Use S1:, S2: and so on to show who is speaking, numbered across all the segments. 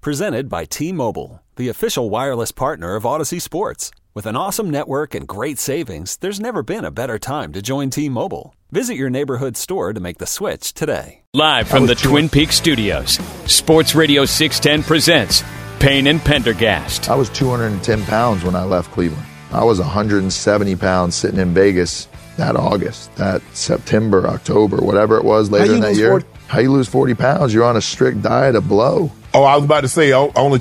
S1: Presented by T Mobile, the official wireless partner of Odyssey Sports. With an awesome network and great savings, there's never been a better time to join T Mobile. Visit your neighborhood store to make the switch today.
S2: Live from the Twin Peaks studios, Sports Radio 610 presents Payne and Pendergast.
S3: I was 210 pounds when I left Cleveland. I was 170 pounds sitting in Vegas that August, that September, October, whatever it was later in that year. 40? How you lose 40 pounds? You're on a strict diet of blow.
S4: Oh, I was about to say, only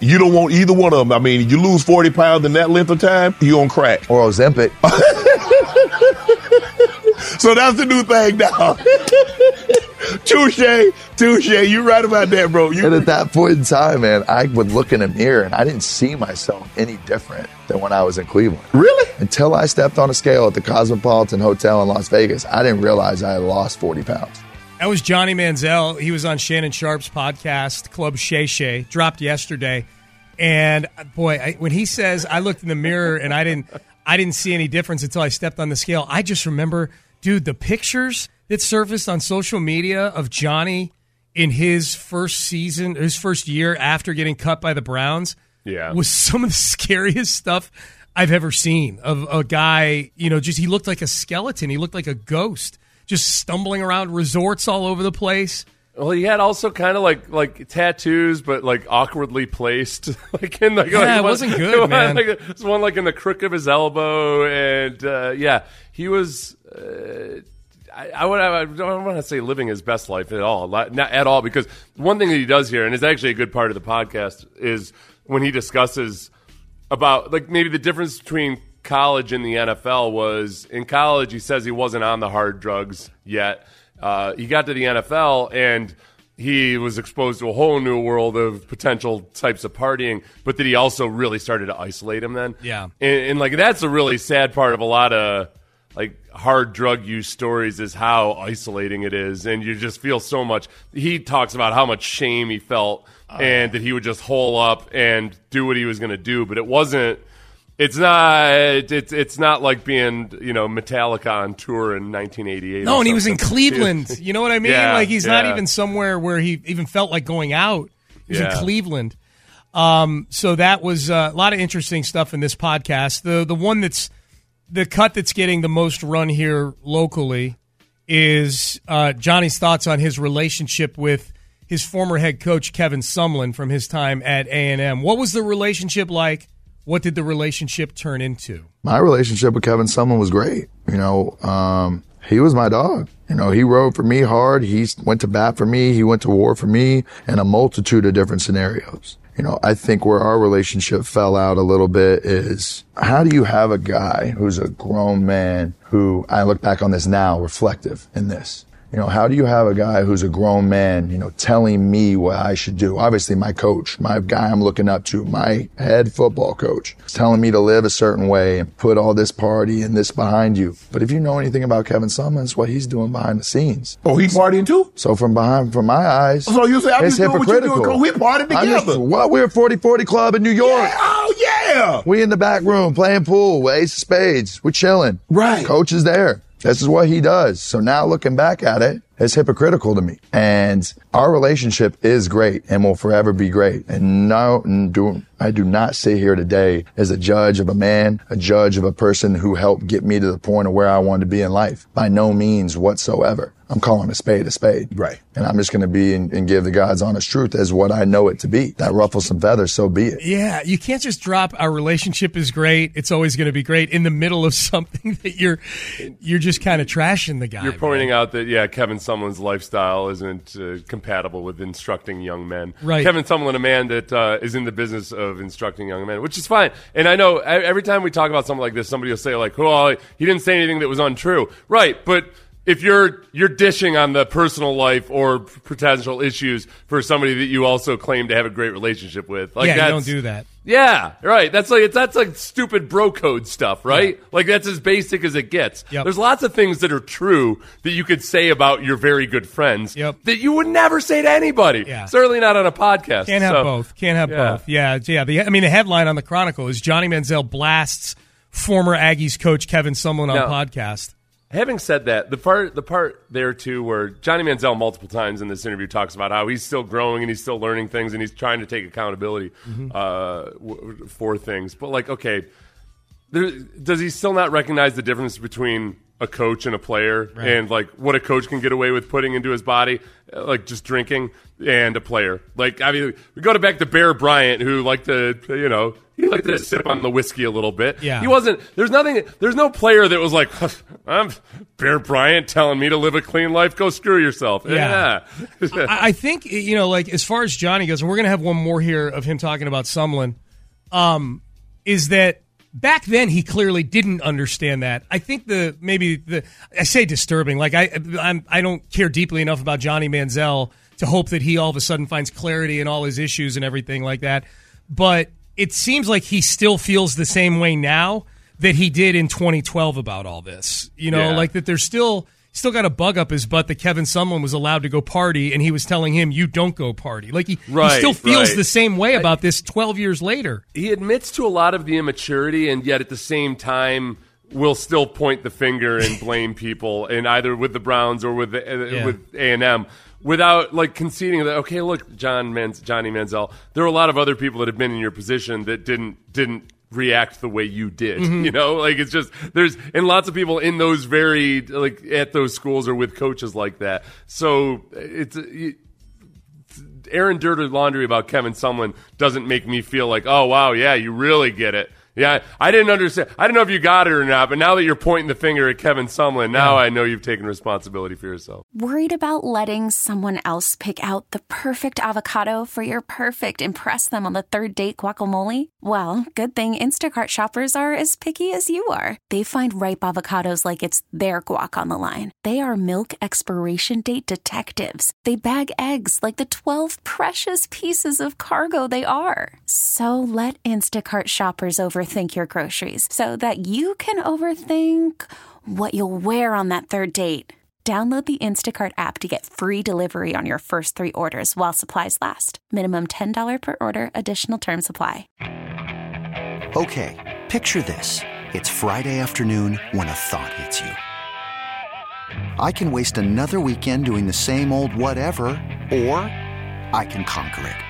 S4: you don't want either one of them. I mean, you lose 40 pounds in that length of time, you on crack.
S3: Or Ozempic.
S4: so that's the new thing now. touche, touche. You're right about that, bro. You-
S3: and at that point in time, man, I would look in a mirror and I didn't see myself any different than when I was in Cleveland.
S4: Really?
S3: Until I stepped on a scale at the Cosmopolitan Hotel in Las Vegas, I didn't realize I had lost 40 pounds.
S5: That was Johnny Manziel. He was on Shannon Sharpe's podcast, Club Shay Shay, dropped yesterday. And uh, boy, I, when he says, "I looked in the mirror and I didn't, I didn't see any difference until I stepped on the scale," I just remember, dude, the pictures that surfaced on social media of Johnny in his first season, his first year after getting cut by the Browns,
S6: yeah,
S5: was some of the scariest stuff I've ever seen. Of a guy, you know, just he looked like a skeleton. He looked like a ghost just stumbling around resorts all over the place.
S6: Well, he had also kind of like like tattoos, but like awkwardly placed, like in like
S5: yeah,
S6: like,
S5: it wasn't good, man.
S6: Like, there's one like in the crook of his elbow, and uh, yeah, he was. Uh, I, I, would, I don't want to say living his best life at all, not at all, because one thing that he does here, and is actually a good part of the podcast, is when he discusses about like maybe the difference between college in the NFL was in college, he says he wasn't on the hard drugs yet. Uh, he got to the NFL and he was exposed to a whole new world of potential types of partying, but that he also really started to isolate him then.
S5: Yeah.
S6: And, and like that's a really sad part of a lot of like hard drug use stories is how isolating it is. And you just feel so much. He talks about how much shame he felt and that he would just hole up and do what he was going to do, but it wasn't it's not. It's it's not like being you know Metallica on tour in 1988.
S5: No, and he was in Cleveland. You know what I mean?
S6: Yeah,
S5: like he's
S6: yeah.
S5: not even somewhere where he even felt like going out. He's
S6: Yeah.
S5: in Cleveland. Um, so that was uh, a lot of interesting stuff in this podcast. The the one that's the cut that's getting the most run here locally is uh, Johnny's thoughts on his relationship with his former head coach Kevin Sumlin from his time at A and M. What was the relationship like? What did the relationship turn into?
S3: My relationship with Kevin Sumlin was great. You know, um, he was my dog. You know, he rode for me hard. He went to bat for me. He went to war for me in a multitude of different scenarios. You know, I think where our relationship fell out a little bit is how do you have a guy who's a grown man who I look back on this now reflective in this? You know, how do you have a guy who's a grown man, you know, telling me what I should do? Obviously, my coach, my guy I'm looking up to, my head football coach, is telling me to live a certain way and put all this party and this behind you. But if you know anything about Kevin Sumlin, what he's doing behind the scenes.
S4: Oh, he's partying too?
S3: So from behind, from my eyes,
S4: So you say I'm
S3: it's
S4: just doing what you're doing, we partied
S3: I'm just-
S4: together.
S3: What? We're 40-40 club in New York.
S4: Yeah, oh yeah.
S3: We in the back room playing pool with ace of spades. We're chilling.
S4: Right.
S3: Coach is there. This is what he does. So now looking back at it, it's hypocritical to me. And our relationship is great and will forever be great. And no, do, I do not sit here today as a judge of a man, a judge of a person who helped get me to the point of where I wanted to be in life. By no means whatsoever. I'm calling a spade a spade.
S4: Right.
S3: And I'm just going to be and, and give the God's honest truth as what I know it to be. That ruffles some feathers, so be it.
S5: Yeah, you can't just drop our relationship is great. It's always going to be great in the middle of something that you're you're just kind of trashing the guy.
S6: You're pointing out that yeah, Kevin Sumlin's lifestyle isn't uh, compatible with instructing young men.
S5: Right.
S6: Kevin Sumlin, a man that uh, is in the business of instructing young men, which is fine. And I know e- every time we talk about something like this, somebody will say like, "Oh, he didn't say anything that was untrue." Right, but if you're you're dishing on the personal life or potential issues for somebody that you also claim to have a great relationship with. Like
S5: yeah, you don't do that.
S6: Yeah, right. That's like it's that's like stupid bro code stuff, right?
S5: Yeah.
S6: Like that's as basic as it gets.
S5: Yep.
S6: There's lots of things that are true that you could say about your very good friends
S5: Yep.
S6: that you would never say to anybody.
S5: Yeah.
S6: Certainly not on a podcast.
S5: Can't have
S6: So-
S5: both. Can't have
S6: Yeah.
S5: both. Yeah, yeah. The, I mean, the headline on the Chronicle is Johnny Manziel blasts former Aggies coach Kevin Sumlin on
S6: No.
S5: podcast.
S6: Having said that, the part the part there too, where Johnny Manziel multiple times in this interview talks about how he's still growing and he's still learning things and he's trying to take accountability
S5: Mm-hmm.
S6: uh, w- for things. But like, okay, there, does he still not recognize the difference between a coach and a player, and like what a coach can get away with putting into his body, uh, like just drinking, and a player? Like, I mean, we go to back to Bear Bryant, who liked to, you know. He liked to sip on the whiskey a little bit.
S5: Yeah.
S6: He wasn't. There's nothing. There's no player that was like, "I'm Bear Bryant telling me to live a clean life. Go screw yourself."
S5: Yeah.
S6: Yeah.
S5: I, I think you know, like as far as Johnny goes, and we're gonna have one more here of him talking about Sumlin. Um, is that back then he clearly didn't understand that. I think the maybe the I say disturbing. Like I I'm I don't care deeply enough about Johnny Manziel to hope that he all of a sudden finds clarity in all his issues and everything like that. But it seems like he still feels the same way now that he did in 2012 about all this. You know,
S6: Yeah.
S5: like that there's still still got a bug up his butt that Kevin Sumlin was allowed to go party and he was telling him you don't go party. Like he, he still feels
S6: right.
S5: the same way about this 12 years later.
S6: he admits to a lot of the immaturity, and yet at the same time will still point the finger and blame people, and either with the Browns or with the, uh,
S5: Yeah.
S6: with A and M. Without like conceding that, okay, look, John Manz- Johnny Manziel, there are a lot of other people that have been in your position that didn't didn't react the way you did. You mm-hmm. know, like it's just there's and lots of people in those very like at those schools or with coaches like that. So it's. It, airing dirty laundry about Kevin Sumlin doesn't make me feel like, oh wow, yeah, you really get it. Yeah, I didn't understand. I don't know if you got it or not, but now that you're pointing the finger at Kevin Sumlin, now I know you've taken responsibility for yourself.
S7: Worried about letting someone else pick out the perfect avocado for your perfect impress them on the third date guacamole? Well, good thing Instacart shoppers are as picky as you are. They find ripe avocados like it's their guac on the line. They are milk expiration date detectives. They bag eggs like the 12 precious pieces of cargo they are. So let Instacart shoppers overthink your groceries so that you can overthink what you'll wear on that third date. Download the Instacart app to get free delivery on your first three orders while supplies last. Minimum $10 per order, additional term supply.
S8: Okay, picture this. It's Friday afternoon when a thought hits you. I can waste another weekend doing the same old whatever, or I can conquer it.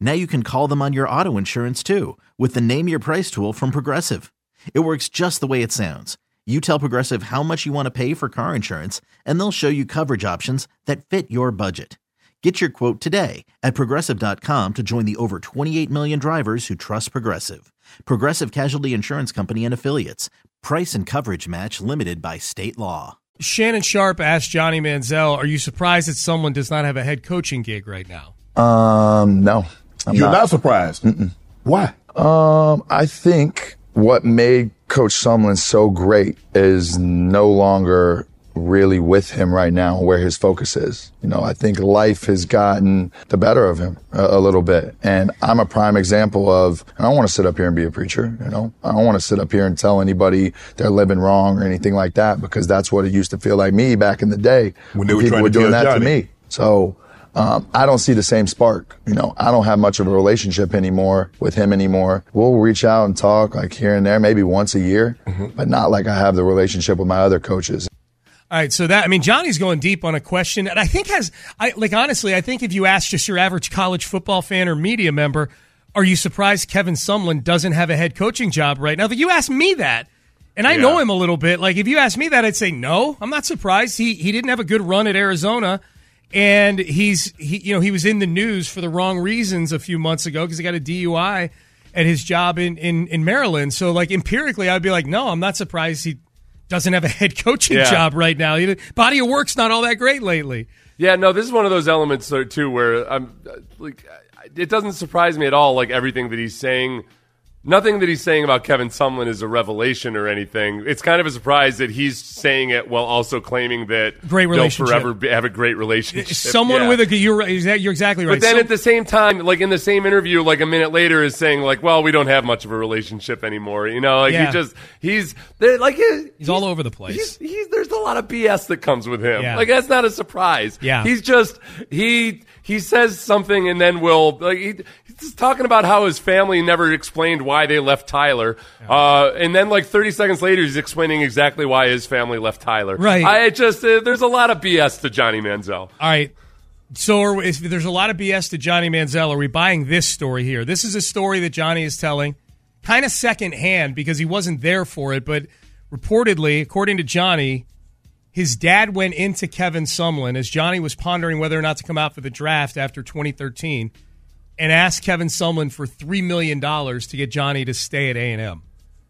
S9: Now you can call them on your auto insurance too with the Name Your Price tool from Progressive. It works just the way it sounds. You tell Progressive how much you want to pay for car insurance, and they'll show you coverage options that fit your budget. Get your quote today at progressive.com to join the over 28 million drivers who trust Progressive. Progressive Casualty Insurance Company and Affiliates. Price and coverage match limited by state law.
S5: Shannon Sharpe asked Johnny Manziel, "Are you surprised that someone does not have a head coaching gig right now?"
S3: Um, no, I'm
S4: You're
S3: not.
S4: not, surprised. Why?
S3: Um, I think what made Coach Sumlin so great is no longer really with him right now where his focus is. You know, I think life has gotten the better of him a, a little bit. And I'm a prime example of, I don't want to sit up here and be a preacher, you know, I don't want to sit up here and tell anybody they're living wrong or anything like that because that's what it used to feel like me back in the day
S4: When they were
S3: people
S4: trying
S3: were
S4: to
S3: doing that
S4: Johnny.
S3: to me. So Um, I don't see the same spark. You know, I don't have much of a relationship anymore with him anymore. We'll reach out and talk like here and there, maybe once a year, but not like I have the relationship with my other coaches.
S5: All right, so that I mean Johnny's going deep on a question, and I think has I like honestly, I think if you ask just your average college football fan or media member, are you surprised Kevin Sumlin doesn't have a head coaching job right now? That you ask me that, and I know him a little bit. Like if you ask me that, I'd say no. I'm not surprised. He he didn't have a good run at Arizona, and he's he you know he was in the news for the wrong reasons a few months ago because he got a DUI at his job in in in Maryland. So like empirically, I'd be like, no, I'm not surprised he doesn't have a head coaching
S6: Yeah.
S5: job right now. Body of work's not all that great lately.
S6: Yeah, no, this is one of those elements though, too where I'm uh, like, it doesn't surprise me at all. Like everything that he's saying, nothing that he's saying about Kevin Sumlin is a revelation or anything. It's kind of a surprise that he's saying it while also claiming that
S5: Great
S6: they'll forever be, have a great relationship.
S5: Someone
S6: Yeah.
S5: with a you're you're exactly right.
S6: But then
S5: Some-
S6: at the same time, like in the same interview, like a minute later, is saying like, "Well, we don't have much of a relationship anymore." You know, like
S5: Yeah.
S6: he just he's like he-
S5: he's all over the place.
S6: He's, he's there's a lot of BS that comes with him.
S5: Yeah.
S6: Like that's not a surprise.
S5: Yeah.
S6: he's just he he says something and then will like he, he's talking about how his family never explained why they left Tyler, uh, and then like 30 seconds later, he's explaining exactly why his family left Tyler.
S5: Right.
S6: I it just uh, there's a lot of BS to Johnny Manziel.
S5: All right. So are, if there's a lot of BS to Johnny Manziel, are we buying this story here? This is a story that Johnny is telling, kind of secondhand because he wasn't there for it, but reportedly, according to Johnny, his dad went into Kevin Sumlin as Johnny was pondering whether or not to come out for the draft after 2013 and asked Kevin Sumlin for $3 million to get Johnny to stay at A&M.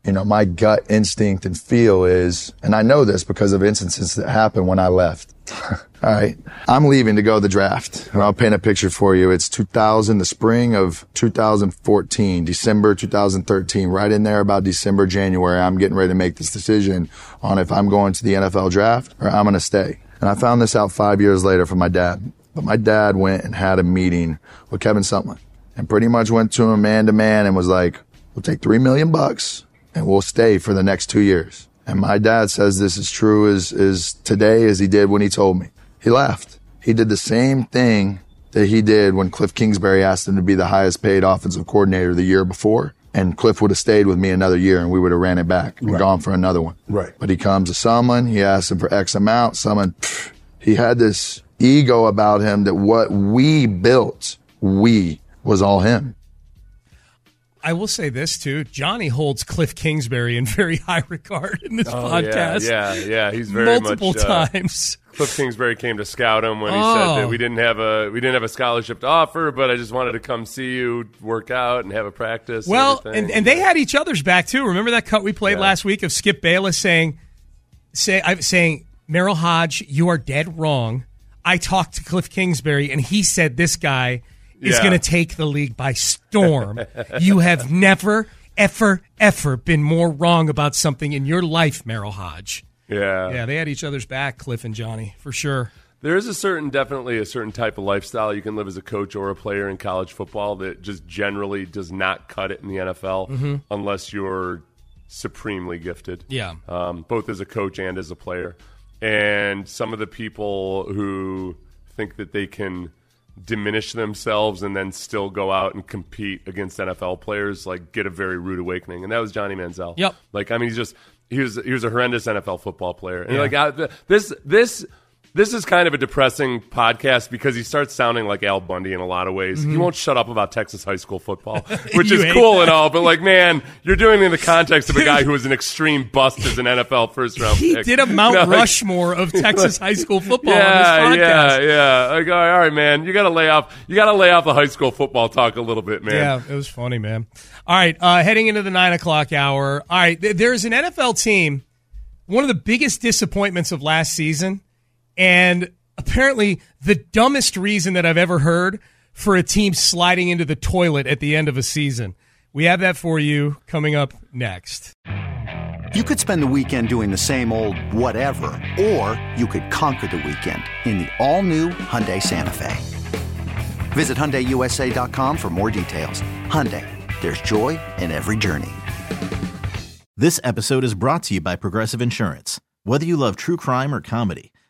S3: you know, my gut instinct and feel is, and I know this because of instances that happened when I left. All right. I'm leaving to go to the draft. And I'll paint a picture for you. It's 2000, the spring of 2014, December 2013, right in there about December, January. I'm getting ready to make this decision on if I'm going to the NFL draft or I'm going to stay. And I found this out five years later from my dad. But my dad went and had a meeting with Kevin Sumlin and pretty much went to him man to man and was like, we'll take three million bucks and we'll stay for the next two years. And my dad says this is true as, as today as he did when he told me. He laughed. He did the same thing that he did when Cliff Kingsbury asked him to be the highest paid offensive coordinator the year before. And Cliff would have stayed with me another year and we would have ran it back and
S4: Right.
S3: gone for another one.
S4: Right.
S3: But he comes to someone, he asks him for X amount, someone, pff, he had this ego about him that what we built, we was all him.
S5: I will say this too: Johnny holds Cliff Kingsbury in very high regard in this
S6: Oh,
S5: podcast.
S6: Yeah, yeah, yeah. He's very
S5: multiple
S6: much, uh,
S5: times.
S6: Cliff Kingsbury came to scout him when he
S5: Oh.
S6: said that we didn't have a we didn't have a scholarship to offer, but I just wanted to come see you work out and have a practice.
S5: Well,
S6: everything.
S5: and, and they had each other's back too. Remember that cut we played
S6: Yeah.
S5: last week of Skip Bayless saying, "Say, I'm saying, Merril Hoge, you are dead wrong." I talked to Cliff Kingsbury, and he said this guy is
S6: Yeah.
S5: going to take the league by storm. you have never, ever, ever been more wrong about something in your life, Merril Hoge.
S6: yeah,
S5: Yeah, they had each other's back, Cliff and Johnny, for sure.
S6: There is a certain, definitely a certain type of lifestyle you can live as a coach or a player in college football that just generally does not cut it in the NFL
S5: Mhm.
S6: unless you're supremely gifted.
S5: Yeah.
S6: um, both as a coach and as a player. And some of the people who think that they can diminish themselves and then still go out and compete against NFL players, like get a very rude awakening. And that was Johnny Manziel.
S5: Yep.
S6: Like I mean, he's just he was he was a horrendous NFL football player. And
S5: Yeah.
S6: like I, this this. This is kind of a depressing podcast because he starts sounding like Al Bundy in a lot of ways. He
S5: Mhm.
S6: won't shut up about Texas high school football, which is cool
S5: that.
S6: and all. But like, man, you're doing it in the context of a guy who was an extreme bust as an NFL first round
S5: He
S6: pick.
S5: did a Mount
S6: like-
S5: Rushmore of Texas high school football
S6: yeah,
S5: on this podcast.
S6: Yeah, yeah. Like, all right, all right, man. You got to lay off. You got to lay off the high school football talk a little bit, man.
S5: Yeah, it was funny, man. All right, uh, heading into the nine o'clock hour. All right, th- there's an NFL team, one of the biggest disappointments of last season, and apparently the dumbest reason that I've ever heard for a team sliding into the toilet at the end of a season. We have that for you coming up next.
S8: You could spend the weekend doing the same old whatever, or you could conquer the weekend in the all-new Hyundai Santa Fe. Visit HyundaiUSA.com for more details. Hyundai, there's joy in every journey.
S9: This episode is brought to you by Progressive Insurance. Whether you love true crime or comedy,